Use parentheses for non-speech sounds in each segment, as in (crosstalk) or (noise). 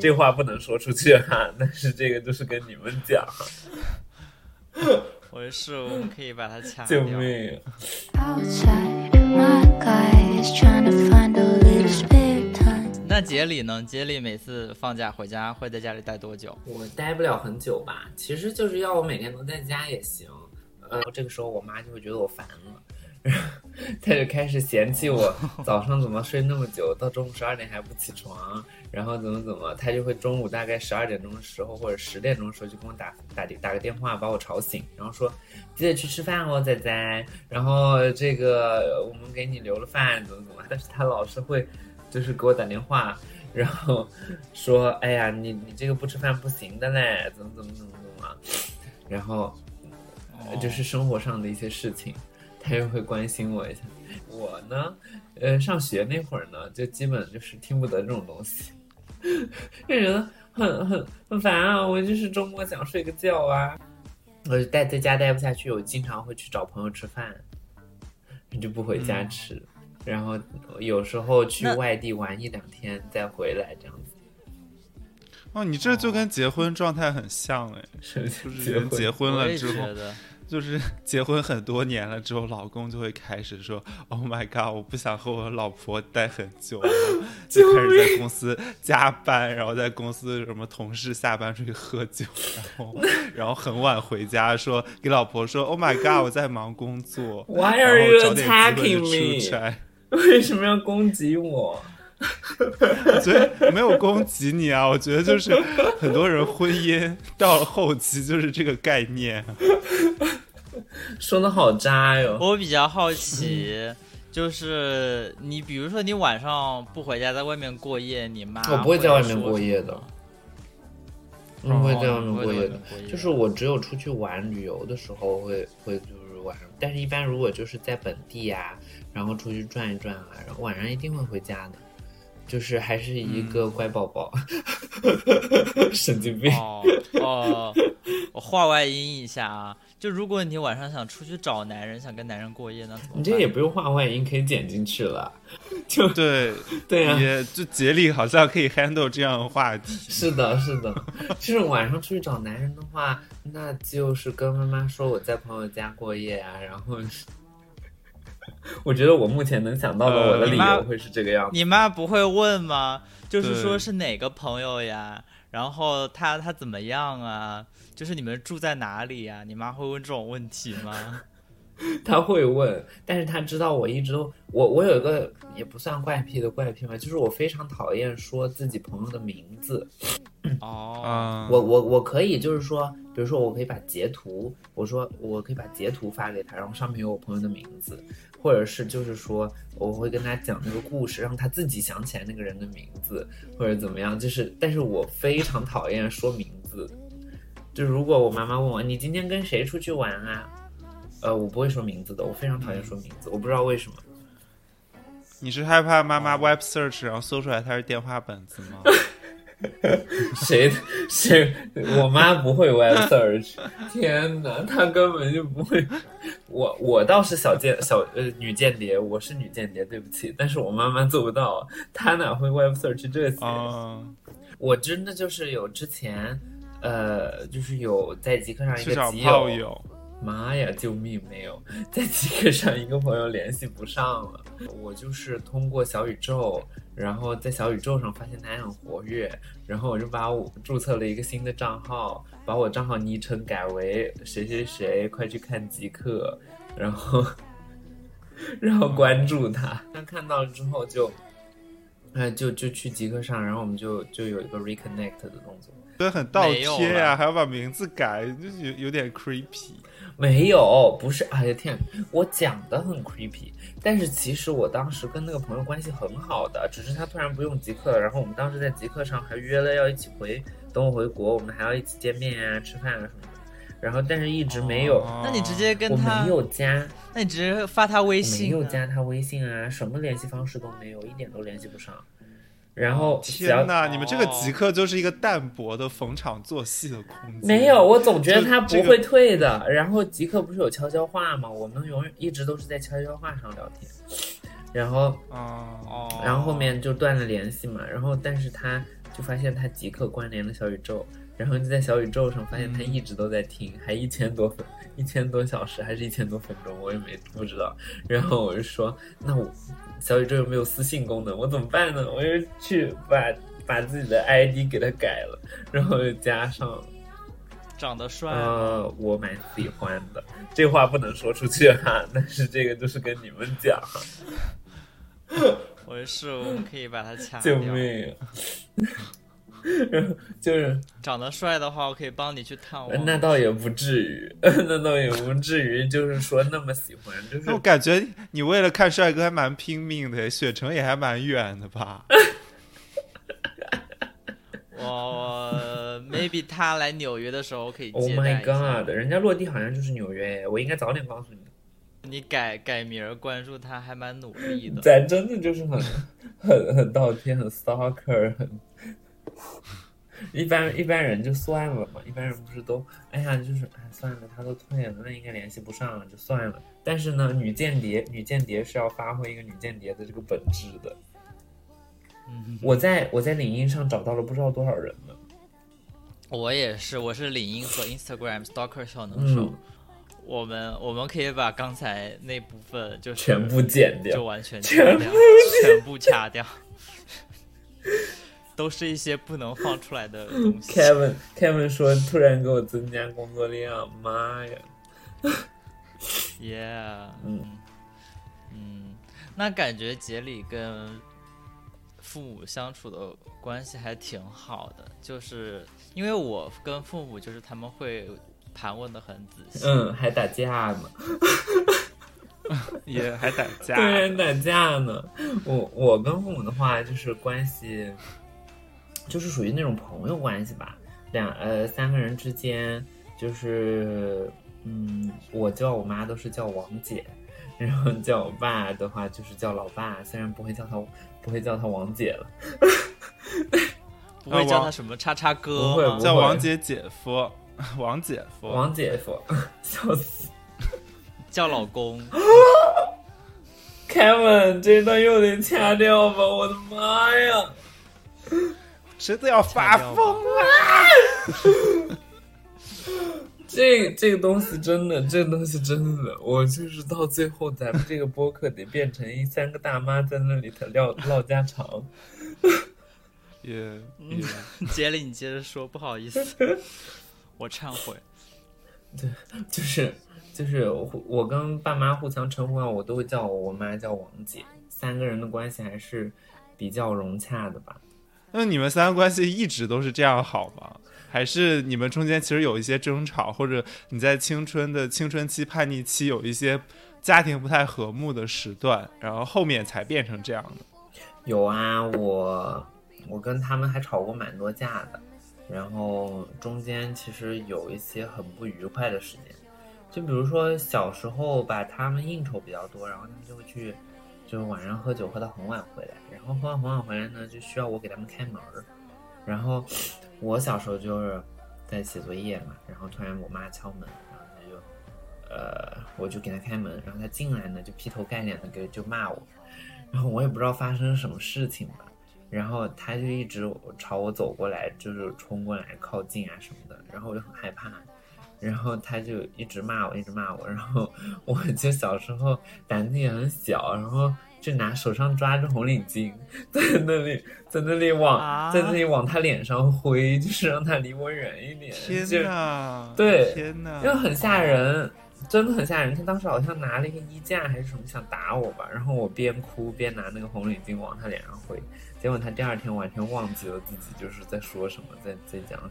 这话不能说出去哈，但是这个就是跟你们讲。(laughs) 我是，我们可以把它掐救。命！Outside, my guy is trying to find a little spare time. 那杰里呢？杰里每次放假回家会在家里待多久？我待不了很久吧，其实就是要我每天都在家也行。呃，这个时候我妈就会觉得我烦了，然 (laughs) 后他就开始嫌弃我早上怎么睡那么久，到中午十二点还不起床，然后怎么怎么，他就会中午大概十二点钟的时候或者十点钟的时候就跟我打打打个电话把我吵醒，然后说记得去吃饭哦，仔仔，然后这个我们给你留了饭，怎么怎么，但是他老是会就是给我打电话。然后说：“哎呀，你你这个不吃饭不行的嘞，怎么怎么怎么怎么。”然后呃就是生活上的一些事情，他又会关心我一下。我呢，呃，上学那会儿呢，就基本就是听不得这种东西，就觉得很很很烦啊。我就是周末想睡个觉啊，我就待在家待不下去，我经常会去找朋友吃饭，就不回家吃。然后有时候去外地玩一两天再回来，这样子。哦，你这就跟结婚状态很像哎，是就是人结婚了之后，就是 (laughs) 结婚很多年了之后，老公就会开始说：“Oh my god，我不想和我老婆待很久了。”就开始在公司加班，然后在公司什么同事下班出去喝酒，然后 (laughs) 然后很晚回家说给老婆说：“Oh my god，我在忙工作。(laughs) Why are you attacking 就 me？为什么要攻击我？我觉得没有攻击你啊，我觉得就是很多人婚姻到了后期就是这个概念。(laughs) 说的好渣哟！我比较好奇，就是你比如说你晚上不回家，在外面过夜，你妈我不会在外面过夜的，我不会在外面过夜的。就是我只有出去玩旅游的时候会会就是晚上，但是一般如果就是在本地呀、然后出去转一转啊，然后晚上一定会回家的，就是还是一个乖宝宝，(laughs) 神经病。哦哦，我话外音一下啊，就如果你晚上想出去找男人，想跟男人过夜，那怎么办？你这也不用画外音，可以剪进去了。(laughs) 就对，(laughs) 对啊，也就杰力好像可以 handle 这样的话题。(laughs) 是的，是的，就是晚上出去找男人的话，那就是跟妈妈说我在朋友家过夜啊，然后，我觉得我目前能想到的我的理由会是这个样子。你妈不会问吗？就是说是哪个朋友呀？然后他他怎么样啊？就是你们住在哪里呀？你妈会问这种问题吗？(laughs) 他会问，但是他知道我一直都我我有一个也不算怪癖的怪癖嘛，就是我非常讨厌说自己朋友的名字。哦，啊，我我我可以就是说，比如说我可以把截图，我说我可以把截图发给他，然后上面有我朋友的名字，或者是就是说我会跟他讲那个故事，让他自己想起来那个人的名字，或者怎么样。就是，但是我非常讨厌说名字。就如果我妈妈问我你今天跟谁出去玩啊？呃，我不会说名字的，我非常讨厌说名字，我不知道为什么。你是害怕妈妈 web search 然后搜出来她是电话本子吗？(laughs) 谁谁，我妈不会 web search，天哪，她根本就不会。我我倒是小间小呃女间谍，我是女间谍，对不起，但是我妈妈做不到，她哪会 web search 这些？啊，我真的就是有之前，呃，就是有在极客上一个集炮友。妈呀！救命！没有 (laughs) 在极客上一个朋友联系不上了，我就是通过小宇宙，然后在小宇宙上发现他很活跃，然后我就把我注册了一个新的账号，把我账号昵称改为谁谁谁，快去看极客，然后 (laughs) 然后关注他，他看到了之后就，呃，就就去极客上，然后我们就就有一个 reconnect 的动作。对，很倒贴呀、了还要把名字改，就是有有点 creepy。没有，不是，哎呀天，我讲的很 creepy，但是其实我当时跟那个朋友关系很好的，只是他突然不用极客了，然后我们当时在极客上还约了要一起回，等我回国，我们还要一起见面啊、吃饭啊什么的，然后但是一直没有，哦那你直接跟我他没，有加，那你直接发他微我没信、啊，有加他微信啊，什么联系方式都没有，一点都联系不上。然后天哪，你们这个哦极客就是一个淡薄的逢场作戏的空间。没有，我总觉得他不会退的。然后极客不是有悄悄话吗？我们永远一直都是在悄悄话上聊天，然后啊，哦，然后后面就断了联系嘛。然后但是他就发现他即刻关联了小宇宙，然后就在小宇宙上发现他一直都在听，还一千多分，一千多小时，还是一千多分钟，我也没不知道。然后我就说，那我小宇宙有没有私信功能？我怎么办呢？我就去把把自己的 ID 给他改了，然后又加上。长得帅啊？呃，我蛮喜欢的，这话不能说出去哈，但是这个就是跟你们讲，(laughs) 我是我们可以把它掐救掉。命！然 (laughs) 后就是长得帅的话，我可以帮你去探望。那倒也不至于，(laughs) 那倒也不至于，就是说那么喜欢，就是我感觉你为了看帅哥还蛮拼命的，雪城也还蛮远的吧？(laughs) 我我 maybe 他来纽约的时候可以 Oh my god，人家落地好像就是纽约，我应该早点告诉你。你改改名儿关注他，还蛮努力的。咱真的就是很很很倒贴，很 stalker，很 (laughs) 一般一般人就算了嘛，一般人不是都哎呀就是哎算了，他都退了，那应该联系不上了，就算了。但是呢，女间谍女间谍是要发挥一个女间谍的这个本质的。嗯，我在我在领英上找到了不知道多少人呢。我也是，我是领英和 Instagram stalker 小能手。嗯，我们我们可以把刚才那部分就是全部剪掉就。完全全掐掉，全部掐掉，(laughs) 都是一些不能放出来的东西。Kevin Kevin 说突然给我增加工作量，妈呀！Yeah，嗯嗯，那感觉杰里跟父母相处的关系还挺好的，就是因为我跟父母就是他们会盘问的很仔细。嗯，还打架呢。(laughs) 也还打架，对，还打架呢。我我跟父母的话，就是关系，就是属于那种朋友关系吧。两呃三个人之间，就是嗯，我叫我妈都是叫王姐，然后叫我爸的话就是叫老爸，虽然不会叫他不会叫他王姐了。(laughs) 不会叫他什么叉叉哥不会不？叫王姐姐夫，王姐夫，王姐夫，笑死 (laughs) 叫老公。(laughs) Kevin，这段又得掐掉吧？我的妈呀！谁都要发疯了。这这个东西真的，这个东西真的，我就是到最后，咱们这个播客得变成一三个大妈在那里头唠唠家常。也嗯也杰里，你接着说，不好意思，我忏悔。对就是就是我我跟爸妈互相称呼啊，我都会叫我我妈叫王姐，三个人的关系还是比较融洽的吧。那你们三个关系一直都是这样好吗？还是你们中间其实有一些争吵，或者你在青春的青春期叛逆期有一些家庭不太和睦的时段，然后后面才变成这样的？有啊，我我跟他们还吵过蛮多架的，然后中间其实有一些很不愉快的时间，就比如说小时候吧，他们应酬比较多，然后他们就会去，就是晚上喝酒喝到很晚回来，后喝完很晚回来呢，就需要我给他们开门，然后我小时候就是在写作业嘛，然后突然我妈敲门，然后他就，呃，我就给他开门，然后他进来呢就劈头盖脸的给就骂我，然后我也不知道发生什么事情吧，然后他就一直朝我走过来，就是冲过来靠近啊什么的，然后我就很害怕，然后他就一直骂我，一直骂我，然后 (laughs) 我就小时候胆子也很小，然后就拿手上抓着红领巾，在那里在那里往、啊在那里往他脸上挥，就是让他离我远一点，天哪！对天哪！因为很吓人，真的很吓人。他当时好像拿了一个衣架还是什么想打我吧，然后我边哭边拿那个红领巾往他脸上挥，结果他第二天完全忘记了自己就是在说什么，在在讲什么。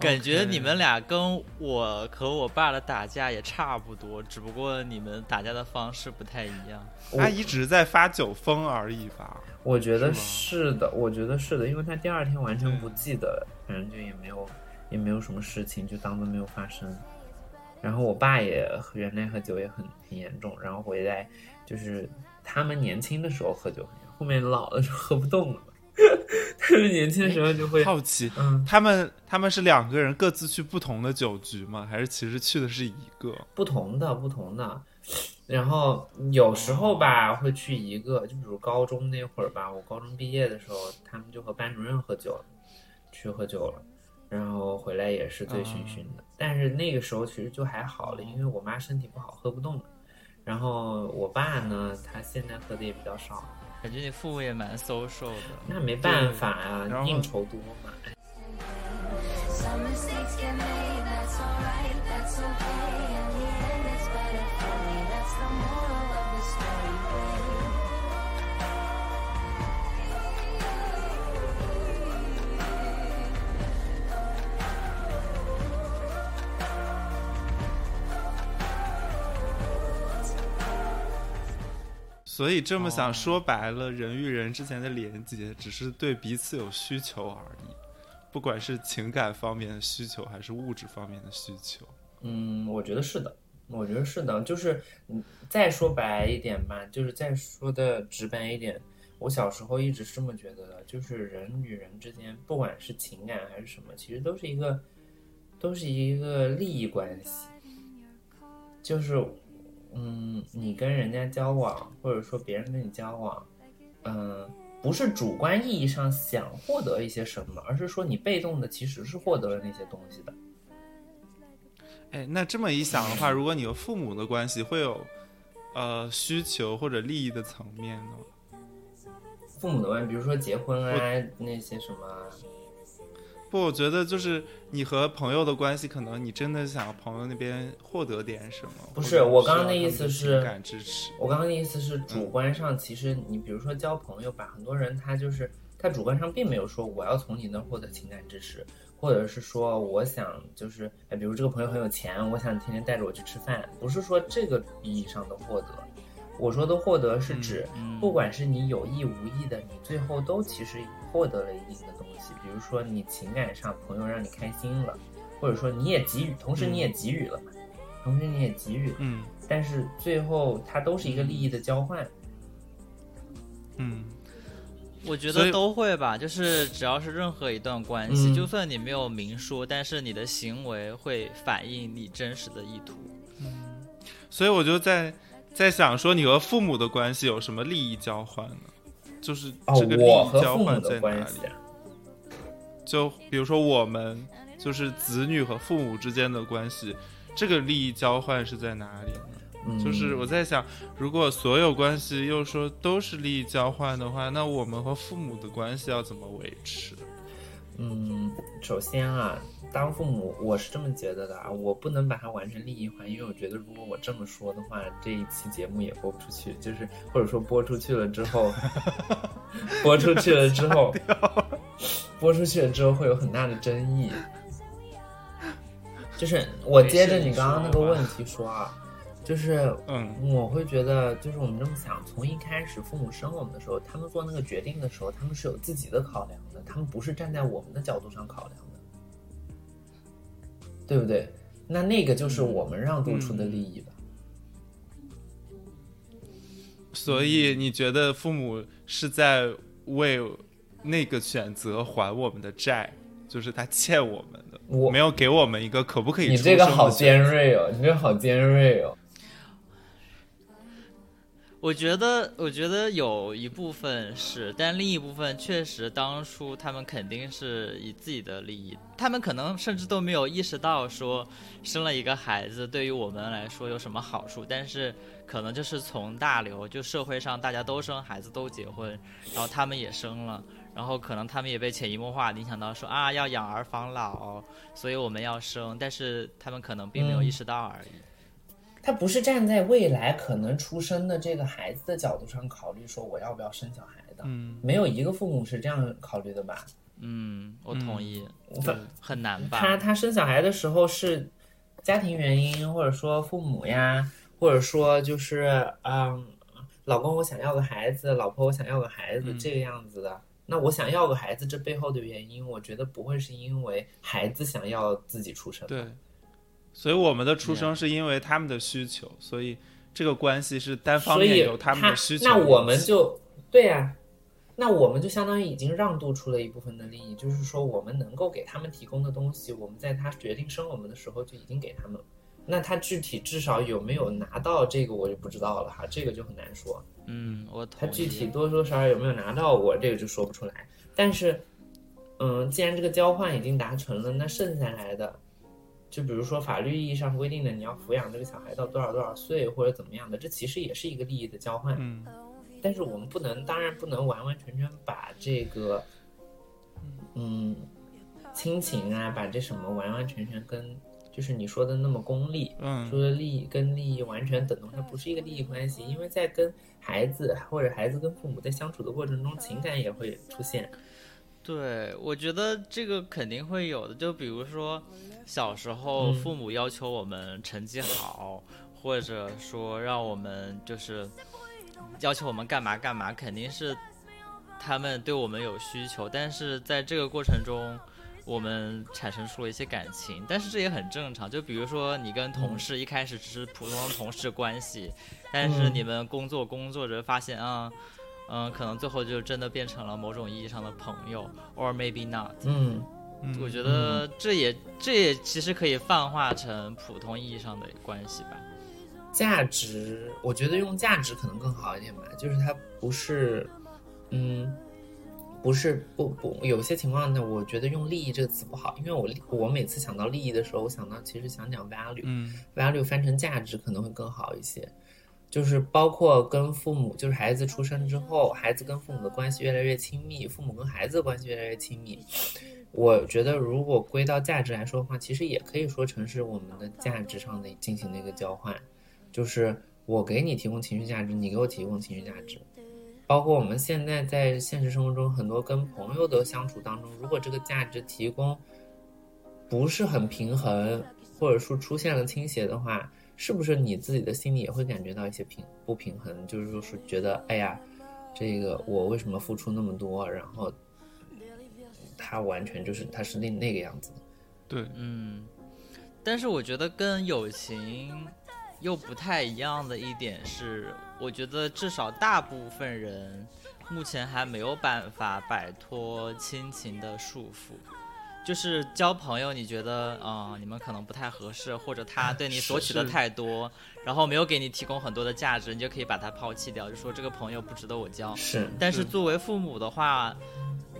感觉你们俩跟我和我爸的打架也差不多，只不过你们打架的方式不太一样。阿姨只是在发酒疯而已吧？我觉得是的，我觉得是的，因为他第二天完全不记得，反正就也没有也没有什么事情，就当做没有发生。然后我爸也原来喝酒也很很严重，然后回来就是他们年轻的时候喝酒很严重，后面老了就喝不动了。他们年轻的时候就会，好奇，嗯，他们他们是两个人各自去不同的酒局吗？还是其实去的是一个？不同的不同的，然后有时候吧会去一个，就比如高中那会儿吧，我高中毕业的时候，他们就和班主任喝酒，去喝酒了，然后回来也是醉醺醺的。但是那个时候其实就还好了，因为我妈身体不好，喝不动了。然后我爸呢，他现在喝的也比较少，感觉你父母也蛮 social 的。那没办法啊，应酬多嘛。所以这么想说白了，人与人之间的连接只是对彼此有需求而已，不管是情感方面的需求还是物质方面的需求。嗯，我觉得是的，我觉得是的，就是嗯，再说白一点吧，就是再说的直白一点，我小时候一直是这么觉得的，就是人与人之间，不管是情感还是什么，其实都是一个，都是一个利益关系，就是，嗯，你跟人家交往，或者说别人跟你交往，嗯。不是主观意义上想获得一些什么，而是说你被动的其实是获得了那些东西的。哎，那这么一想的话，如果你和父母的关系会有呃需求或者利益的层面呢？父母的问题，比如说结婚啊，那些什么，不，我觉得就是你和朋友的关系，可能你真的想朋友那边获得点什么。不是我刚刚的意思是情感支持。我刚刚的意思是主观上，其实你比如说交朋友吧，很多人他就是他主观上并没有说我要从你那儿获得情感支持，或者是说我想就是哎，比如这个朋友很有钱，我想天天带着我去吃饭，不是说这个意义上的获得。我说的获得是指，嗯不管是你有意无意的，你最后都其实获得了一定的东西。比如说你情感上朋友让你开心了，或者说你也给予，同时你也给予了嘛，同时你也给予了，嗯但是最后它都是一个利益的交换。嗯，我觉得都会吧，就是只要是任何一段关系，嗯就算你没有明说，但是你的行为会反映你真实的意图。所以我就在在想说，你和父母的关系有什么利益交换呢？就是哦这个，利益交换在哪里？就比如说我们就是子女和父母之间的关系，这个利益交换是在哪里呢？嗯，就是我在想，如果所有关系又说都是利益交换的话，那我们和父母的关系要怎么维持？嗯，首先啊，当父母我是这么觉得的啊，我不能把它完全利益化，因为我觉得如果我这么说的话，这一期节目也播不出去，就是或者说播出去了之后，(laughs) 播出去了之后，(laughs) 播出去了之后会有很大的争议。就是我接着你刚刚那个问题说啊，就是嗯我会觉得，就是我们这么想，从一开始父母生我们的时候，他们做那个决定的时候，他们是有自己的考量的，他们不是站在我们的角度上考量的，对不对？那那个就是我们让渡出的利益吧。所以你觉得父母是在为那个选择还我们的债，就是他欠我们的，我没有给我们一个可不可以你这个好尖锐哦，你这个好尖锐哦。我觉得，我觉得有一部分是，但另一部分确实当初他们肯定是以自己的利益，他们可能甚至都没有意识到说生了一个孩子对于我们来说有什么好处，但是可能就是从大流，就社会上大家都生孩子都结婚，然后他们也生了，然后可能他们也被潜移默化地影响到说啊要养儿防老，所以我们要生，但是他们可能并没有意识到而已。他不是站在未来可能出生的这个孩子的角度上考虑说我要不要生小孩的，嗯，没有一个父母是这样考虑的吧？嗯，我同意，反很难吧？他他生小孩的时候是家庭原因，或者说父母呀，或者说就是嗯，老公我想要个孩子，老婆我想要个孩子，嗯这个样子的。那我想要个孩子，这背后的原因，我觉得不会是因为孩子想要自己出生。对，所以我们的出生是因为他们的需求，所以这个关系是单方面有他们的需求那我们就对呀、那我们就相当于已经让渡出了一部分的利益，就是说我们能够给他们提供的东西，我们在他决定生我们的时候就已经给他们了。那他具体至少有没有拿到这个我就不知道了哈，这个就很难说。嗯，我。他具体多多少少有没有拿到我这个就说不出来。但是，嗯，既然这个交换已经达成了，那剩下来的，就比如说法律意义上规定的你要抚养这个小孩到多少多少岁或者怎么样的，这其实也是一个利益的交换。嗯但是我们不能，当然不能完完全全把这个，嗯，亲情啊，把这什么完完全全跟就是你说的那么功利，嗯说的利益跟利益完全等同，它不是一个利益关系，因为在跟孩子或者孩子跟父母在相处的过程中，情感也会出现。对，我觉得这个肯定会有的。就比如说，小时候嗯父母要求我们成绩好，或者说让我们就是要求我们干嘛干嘛，肯定是他们对我们有需求。但是在这个过程中，我们产生出了一些感情，但是这也很正常。就比如说你跟同事一开始只是普通的同事关系，但是嗯你们工作工作着发现啊。嗯，可能最后就真的变成了某种意义上的朋友，or maybe not。嗯，嗯我觉得这也这也其实可以泛化成普通意义上的关系吧。价值，我觉得用价值可能更好一点吧，就是它不是，嗯，不是不不，有些情况呢，我觉得用利益这个词不好，因为我我每次想到利益的时候，我想到其实想讲 value，嗯 value 翻成价值可能会更好一些，就是包括跟父母，就是孩子出生之后，孩子跟父母的关系越来越亲密，父母跟孩子的关系越来越亲密。我觉得如果归到价值来说的话，其实也可以说成是我们的价值上的进行的一个交换，就是我给你提供情绪价值，你给我提供情绪价值。包括我们现在在现实生活中很多跟朋友的相处当中，如果这个价值提供不是很平衡，或者说出现了倾斜的话，是不是你自己的心里也会感觉到一些平不平衡？就是说是觉得，哎呀，这个我为什么付出那么多，然后他完全就是他是那那个样子。对，嗯，但是我觉得跟友情又不太一样的一点是，我觉得至少大部分人目前还没有办法摆脱亲情的束缚。就是交朋友，你觉得啊、呃你们可能不太合适，或者他对你索取的太多，然后没有给你提供很多的价值，你就可以把他抛弃掉，就说这个朋友不值得我交。是，但是作为父母的话，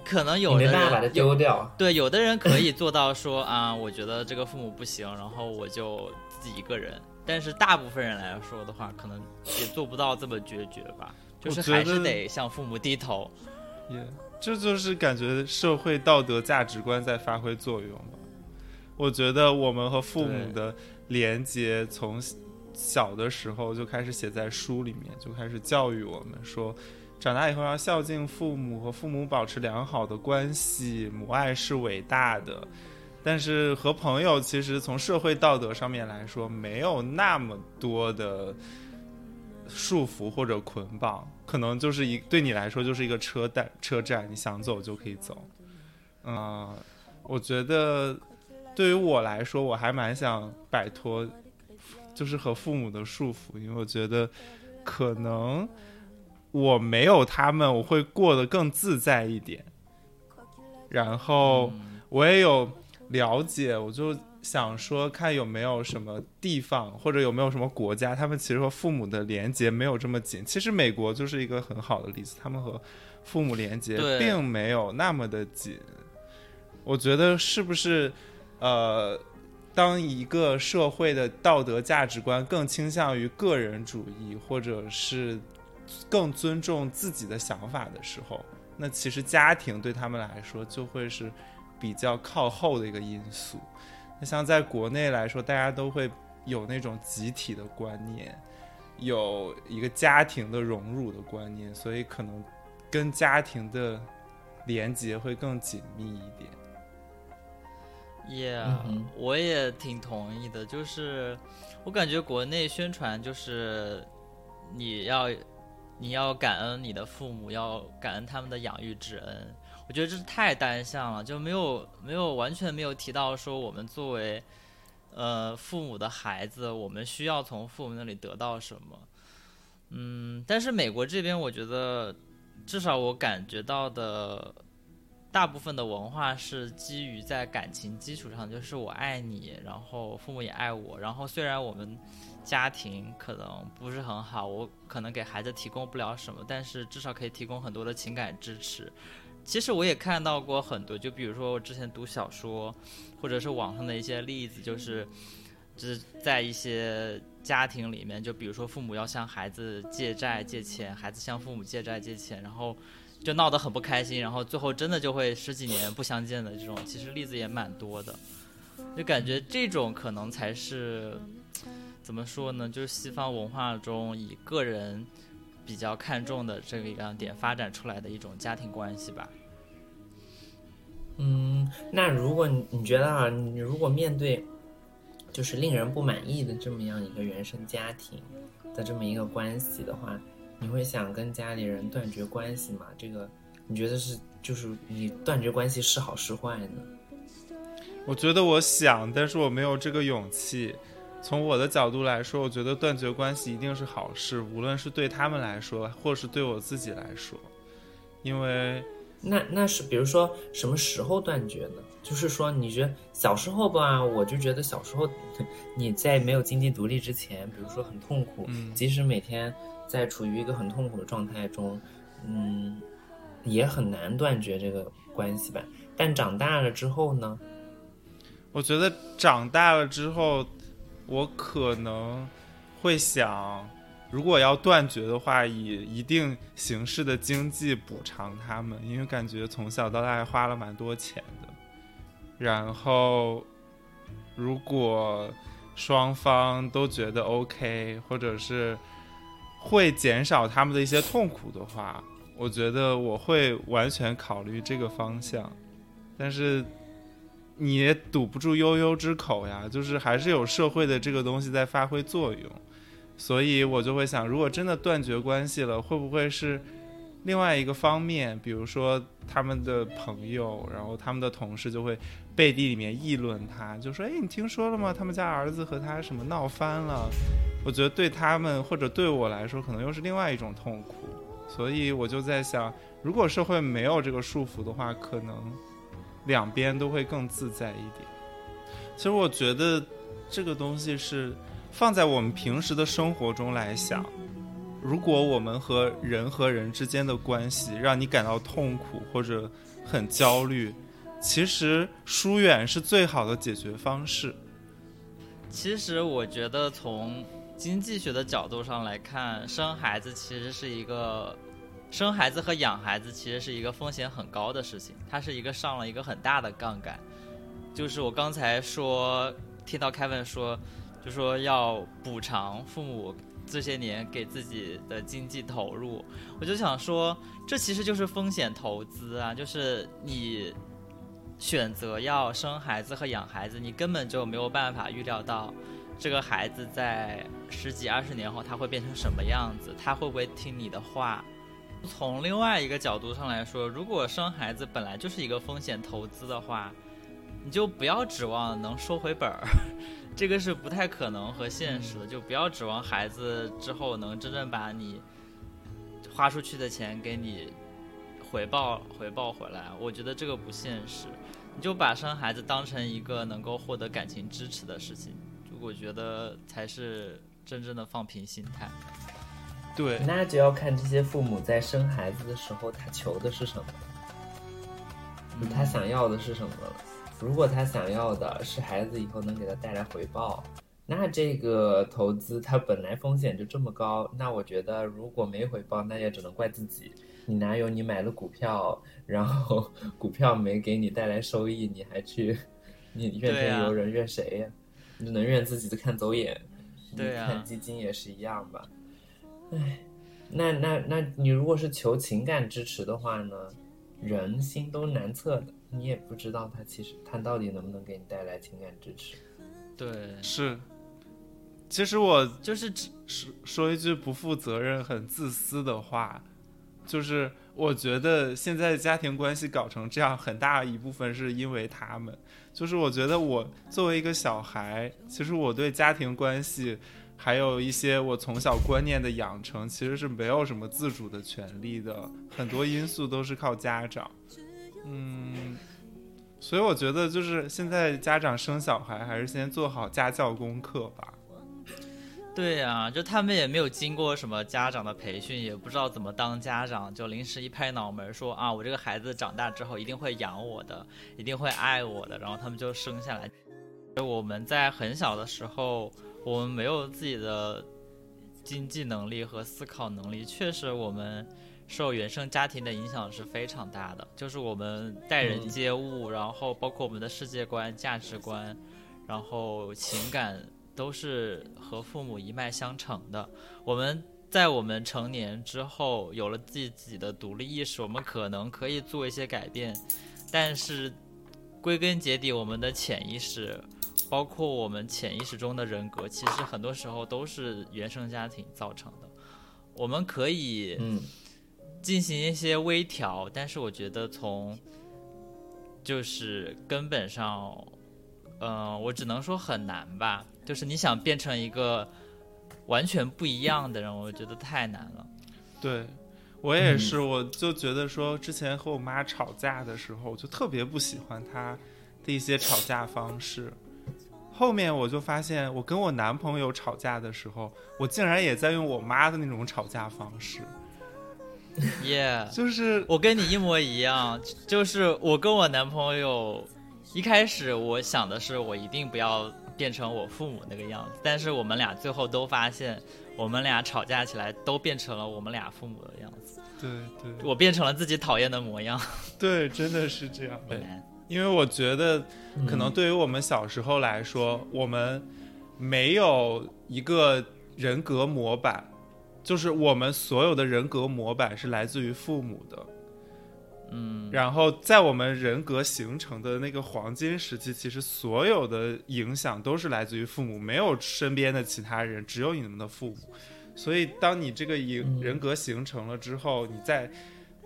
可能有人没的办法把它丢掉。对，有的人可以做到说啊，我觉得这个父母不行，然后我就自己一个人。但是大部分人来说的话，可能也做不到这么决绝吧，就是还是得得向父母低头。也这就是感觉社会道德价值观在发挥作用吧。我觉得我们和父母的连接从小的时候就开始写在书里面，就开始教育我们说，长大以后要孝敬父母，和父母保持良好的关系，母爱是伟大的。但是和朋友其实从社会道德上面来说，没有那么多的束缚或者捆绑，可能就是一对你来说就是一个车站，车站你想走就可以走。嗯、我觉得对于我来说，我还蛮想摆脱，就是和父母的束缚，因为我觉得可能我没有他们，我会过得更自在一点。然后我也有了解，我就想说，看有没有什么地方或者有没有什么国家，他们其实和父母的连接没有这么紧。其实美国就是一个很好的例子，他们和父母连接并没有那么的紧。我觉得是不是呃，当一个社会的道德价值观更倾向于个人主义，或者是更尊重自己的想法的时候，那其实家庭对他们来说就会是比较靠后的一个因素。那像在国内来说，大家都会有那种集体的观念，有一个家庭的荣辱的观念，所以可能跟家庭的连接会更紧密一点。Yeah，、嗯我也挺同意的。就是我感觉国内宣传就是你要你要感恩你的父母，要感恩他们的养育之恩。我觉得这是太单向了，就没有没有完全没有提到说我们作为呃父母的孩子，我们需要从父母那里得到什么。嗯，但是美国这边我觉得至少我感觉到的大部分的文化是基于在感情基础上，就是我爱你，然后父母也爱我，然后虽然我们家庭可能不是很好，我可能给孩子提供不了什么，但是至少可以提供很多的情感支持。其实我也看到过很多，就比如说我之前读小说，或者是网上的一些例子，就是就是在一些家庭里面，就比如说父母要向孩子借债借钱，孩子向父母借债借钱，然后就闹得很不开心，然后最后真的就会十几年不相见的这种，其实例子也蛮多的。就感觉这种可能才是怎么说呢？就是西方文化中以个人比较看重的这个一个点发展出来的一种家庭关系吧。嗯，那如果你你觉得啊，你如果面对就是令人不满意的这么样一个原生家庭的这么一个关系的话，你会想跟家里人断绝关系吗？这个你觉得是就是你断绝关系是好是坏呢？我觉得我想，但是我没有这个勇气。从我的角度来说，我觉得断绝关系一定是好事，无论是对他们来说，或是对我自己来说，因为那那是比如说什么时候断绝呢？就是说，你觉得小时候吧，我就觉得小时候你在没有经济独立之前，比如说很痛苦，嗯即使每天在处于一个很痛苦的状态中，嗯，也很难断绝这个关系吧。但长大了之后呢，我觉得长大了之后，我可能会想，如果要断绝的话，以一定形式的经济补偿他们，因为感觉从小到大还花了蛮多钱的。然后，如果双方都觉得 OK，或者是会减少他们的一些痛苦的话，我觉得我会完全考虑这个方向。但是你也堵不住悠悠之口呀，就是还是有社会的这个东西在发挥作用，所以我就会想，如果真的断绝关系了，会不会是另外一个方面？比如说他们的朋友，然后他们的同事就会背地里面议论他，就说：“哎，你听说了吗？他们家儿子和他什么闹翻了。”我觉得对他们或者对我来说，可能又是另外一种痛苦。所以我就在想，如果社会没有这个束缚的话，可能两边都会更自在一点。其实我觉得这个东西是放在我们平时的生活中来想，如果我们和人和人之间的关系让你感到痛苦或者很焦虑，其实疏远是最好的解决方式。其实我觉得从经济学的角度上来看，生孩子其实是一个生孩子和养孩子其实是一个风险很高的事情，它是一个上了一个很大的杠杆。就是我刚才说听到 Kevin 说，就说要补偿父母这些年给自己的经济投入，我就想说，这其实就是风险投资啊，就是你选择要生孩子和养孩子，你根本就没有办法预料到这个孩子在十几二十年后他会变成什么样子，他会不会听你的话。从另外一个角度上来说，如果生孩子本来就是一个风险投资的话，你就不要指望能收回本儿，(laughs) 这个是不太可能和现实的。就不要指望孩子之后能真正把你花出去的钱给你回报回报回来，我觉得这个不现实。你就把生孩子当成一个能够获得感情支持的事情，我觉得才是真正的放平心态。对，那就要看这些父母在生孩子的时候，他求的是什么，就他想要的是什么了。如果他想要的是孩子以后能给他带来回报，那这个投资它本来风险就这么高，那我觉得如果没回报，那也只能怪自己。你哪有你买了股票，然后 (laughs) 股票没给你带来收益，你还去，你怨天尤人，怨谁呀？你只能怨自己的看走眼。对啊你看基金也是一样吧。唉，那那那你如果是求情感支持的话呢？人心都难测的，你也不知道他其实他到底能不能给你带来情感支持。对，是。其实我就是只说说一句不负责任、很自私的话，就是我觉得现在家庭关系搞成这样，很大一部分是因为他们。就是我觉得我作为一个小孩，其实我对家庭关系，还有一些我从小观念的养成，其实是没有什么自主的权利的，很多因素都是靠家长。嗯，所以我觉得就是现在家长生小孩还是先做好家教功课吧。对呀、就他们也没有经过什么家长的培训，也不知道怎么当家长，就临时一拍脑门说啊，我这个孩子长大之后一定会养我的，一定会爱我的，然后他们就生下来。我们在很小的时候，我们没有自己的经济能力和思考能力，确实我们受原生家庭的影响是非常大的，就是我们待人嗯接物，然后包括我们的世界观、价值观，然后情感都是和父母一脉相承的。我们在我们成年之后有了自己的独立意识，我们可能可以做一些改变，但是归根结底，我们的潜意识，包括我们潜意识中的人格，其实很多时候都是原生家庭造成的。我们可以嗯进行一些微调，但是我觉得从就是根本上，嗯、我只能说很难吧。就是你想变成一个完全不一样的人，我觉得太难了。对，我也是，我就觉得说，之前和我妈吵架的时候，我就特别不喜欢她的一些吵架方式。后面我就发现，我跟我男朋友吵架的时候，我竟然也在用我妈的那种吵架方式，耶、就是我跟你一模一样，就是我跟我男朋友一开始我想的是我一定不要变成我父母那个样子，但是我们俩最后都发现，我们俩吵架起来都变成了我们俩父母的样子，对对。我变成了自己讨厌的模样。对，真的是这样。对，因为我觉得，可能嗯对于我们小时候来说，我们没有一个人格模板，就是我们所有的人格模板是来自于父母的。嗯，然后在我们人格形成的那个黄金时期，其实所有的影响都是来自于父母，没有身边的其他人，只有你们的父母。所以，当你这个影嗯人格形成了之后，你再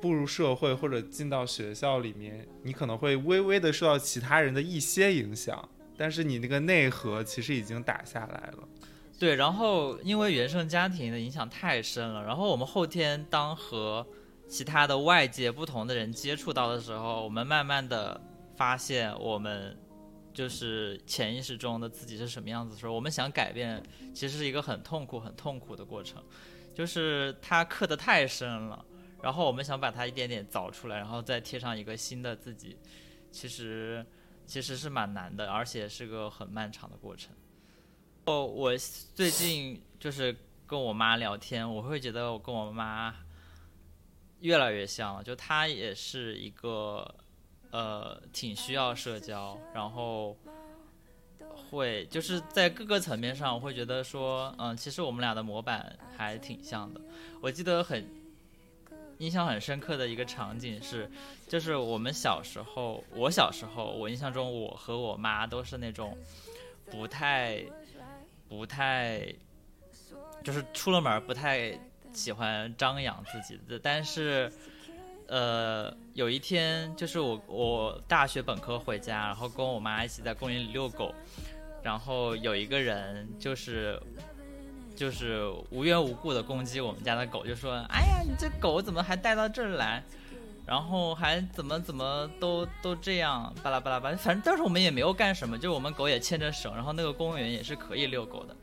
步入社会或者进到学校里面，你可能会微微的受到其他人的一些影响，但是你那个内核其实已经打下来了。对，然后因为原生家庭的影响太深了，然后我们后天当和其他的外界不同的人接触到的时候，我们慢慢的发现我们就是潜意识中的自己是什么样子的时候，我们想改变，其实是一个很痛苦、很痛苦的过程，就是它刻得太深了，然后我们想把它一点点凿出来，然后再贴上一个新的自己，其实其实是蛮难的，而且是个很漫长的过程。哦，我最近就是跟我妈聊天，我会觉得我跟我妈越来越像了。就她也是一个呃挺需要社交，然后会就是在各个层面上，我会觉得说，嗯，其实我们俩的模板还挺像的。我记得很印象很深刻的一个场景是，就是我们小时候，我小时候，我印象中我和我妈都是那种不太不太，就是出了门不太喜欢张扬自己的，但是。呃，有一天就是我我大学本科回家，然后跟我妈一起在公园里遛狗，然后有一个人就是就是无缘无故的攻击我们家的狗，就说：“哎呀，你这狗怎么还带到这儿来？然后还怎么怎么都都这样，巴拉巴拉巴。反正当时我们也没有干什么，就我们狗也牵着绳，然后那个公园也是可以遛狗的。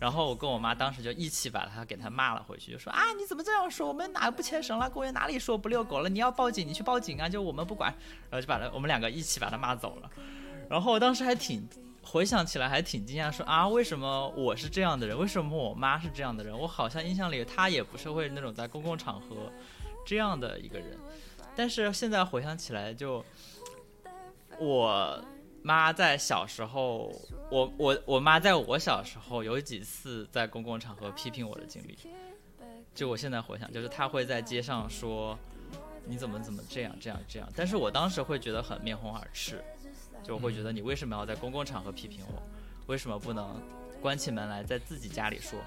然后我跟我妈当时就一起把它给它骂了回去，就说啊你怎么这样说？我们哪不牵绳了？公园哪里说不遛狗了？你要报警，你去报警啊！就我们不管。然后就把它我们两个一起把它骂走了。然后我当时还挺回想起来还挺惊讶，说啊为什么我是这样的人？为什么我妈是这样的人？我好像印象里她也不是会那种在公共场合这样的一个人。但是现在回想起来就，我妈在小时候，我我我妈在我小时候有几次在公共场合批评我的经历，就我现在回想，就是她会在街上说你怎么怎么这样这样这样，但是我当时会觉得很面红耳赤，就会觉得你为什么要在公共场合批评我，为什么不能关起门来在自己家里说？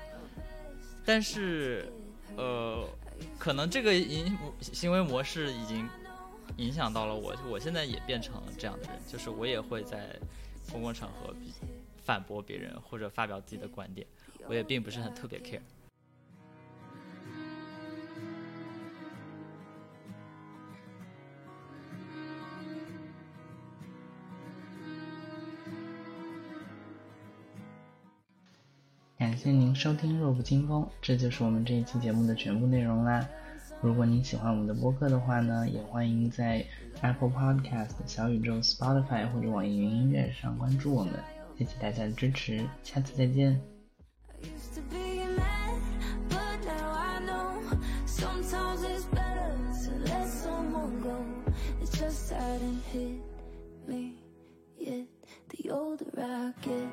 但是，呃，可能这个影行为模式已经影响到了我，我现在也变成了这样的人，就是我也会在公共场合反驳别人或者发表自己的观点，我也并不是很特别 care。谢您收听《弱不禁风》，这就是我们这一期节目的全部内容啦。如果您喜欢我们的播客的话呢，也欢迎在 Apple Podcast、小宇宙、Spotify 或者网易云音乐上关注我们。谢谢大家的支持，下次再见。Hit me. The older I get,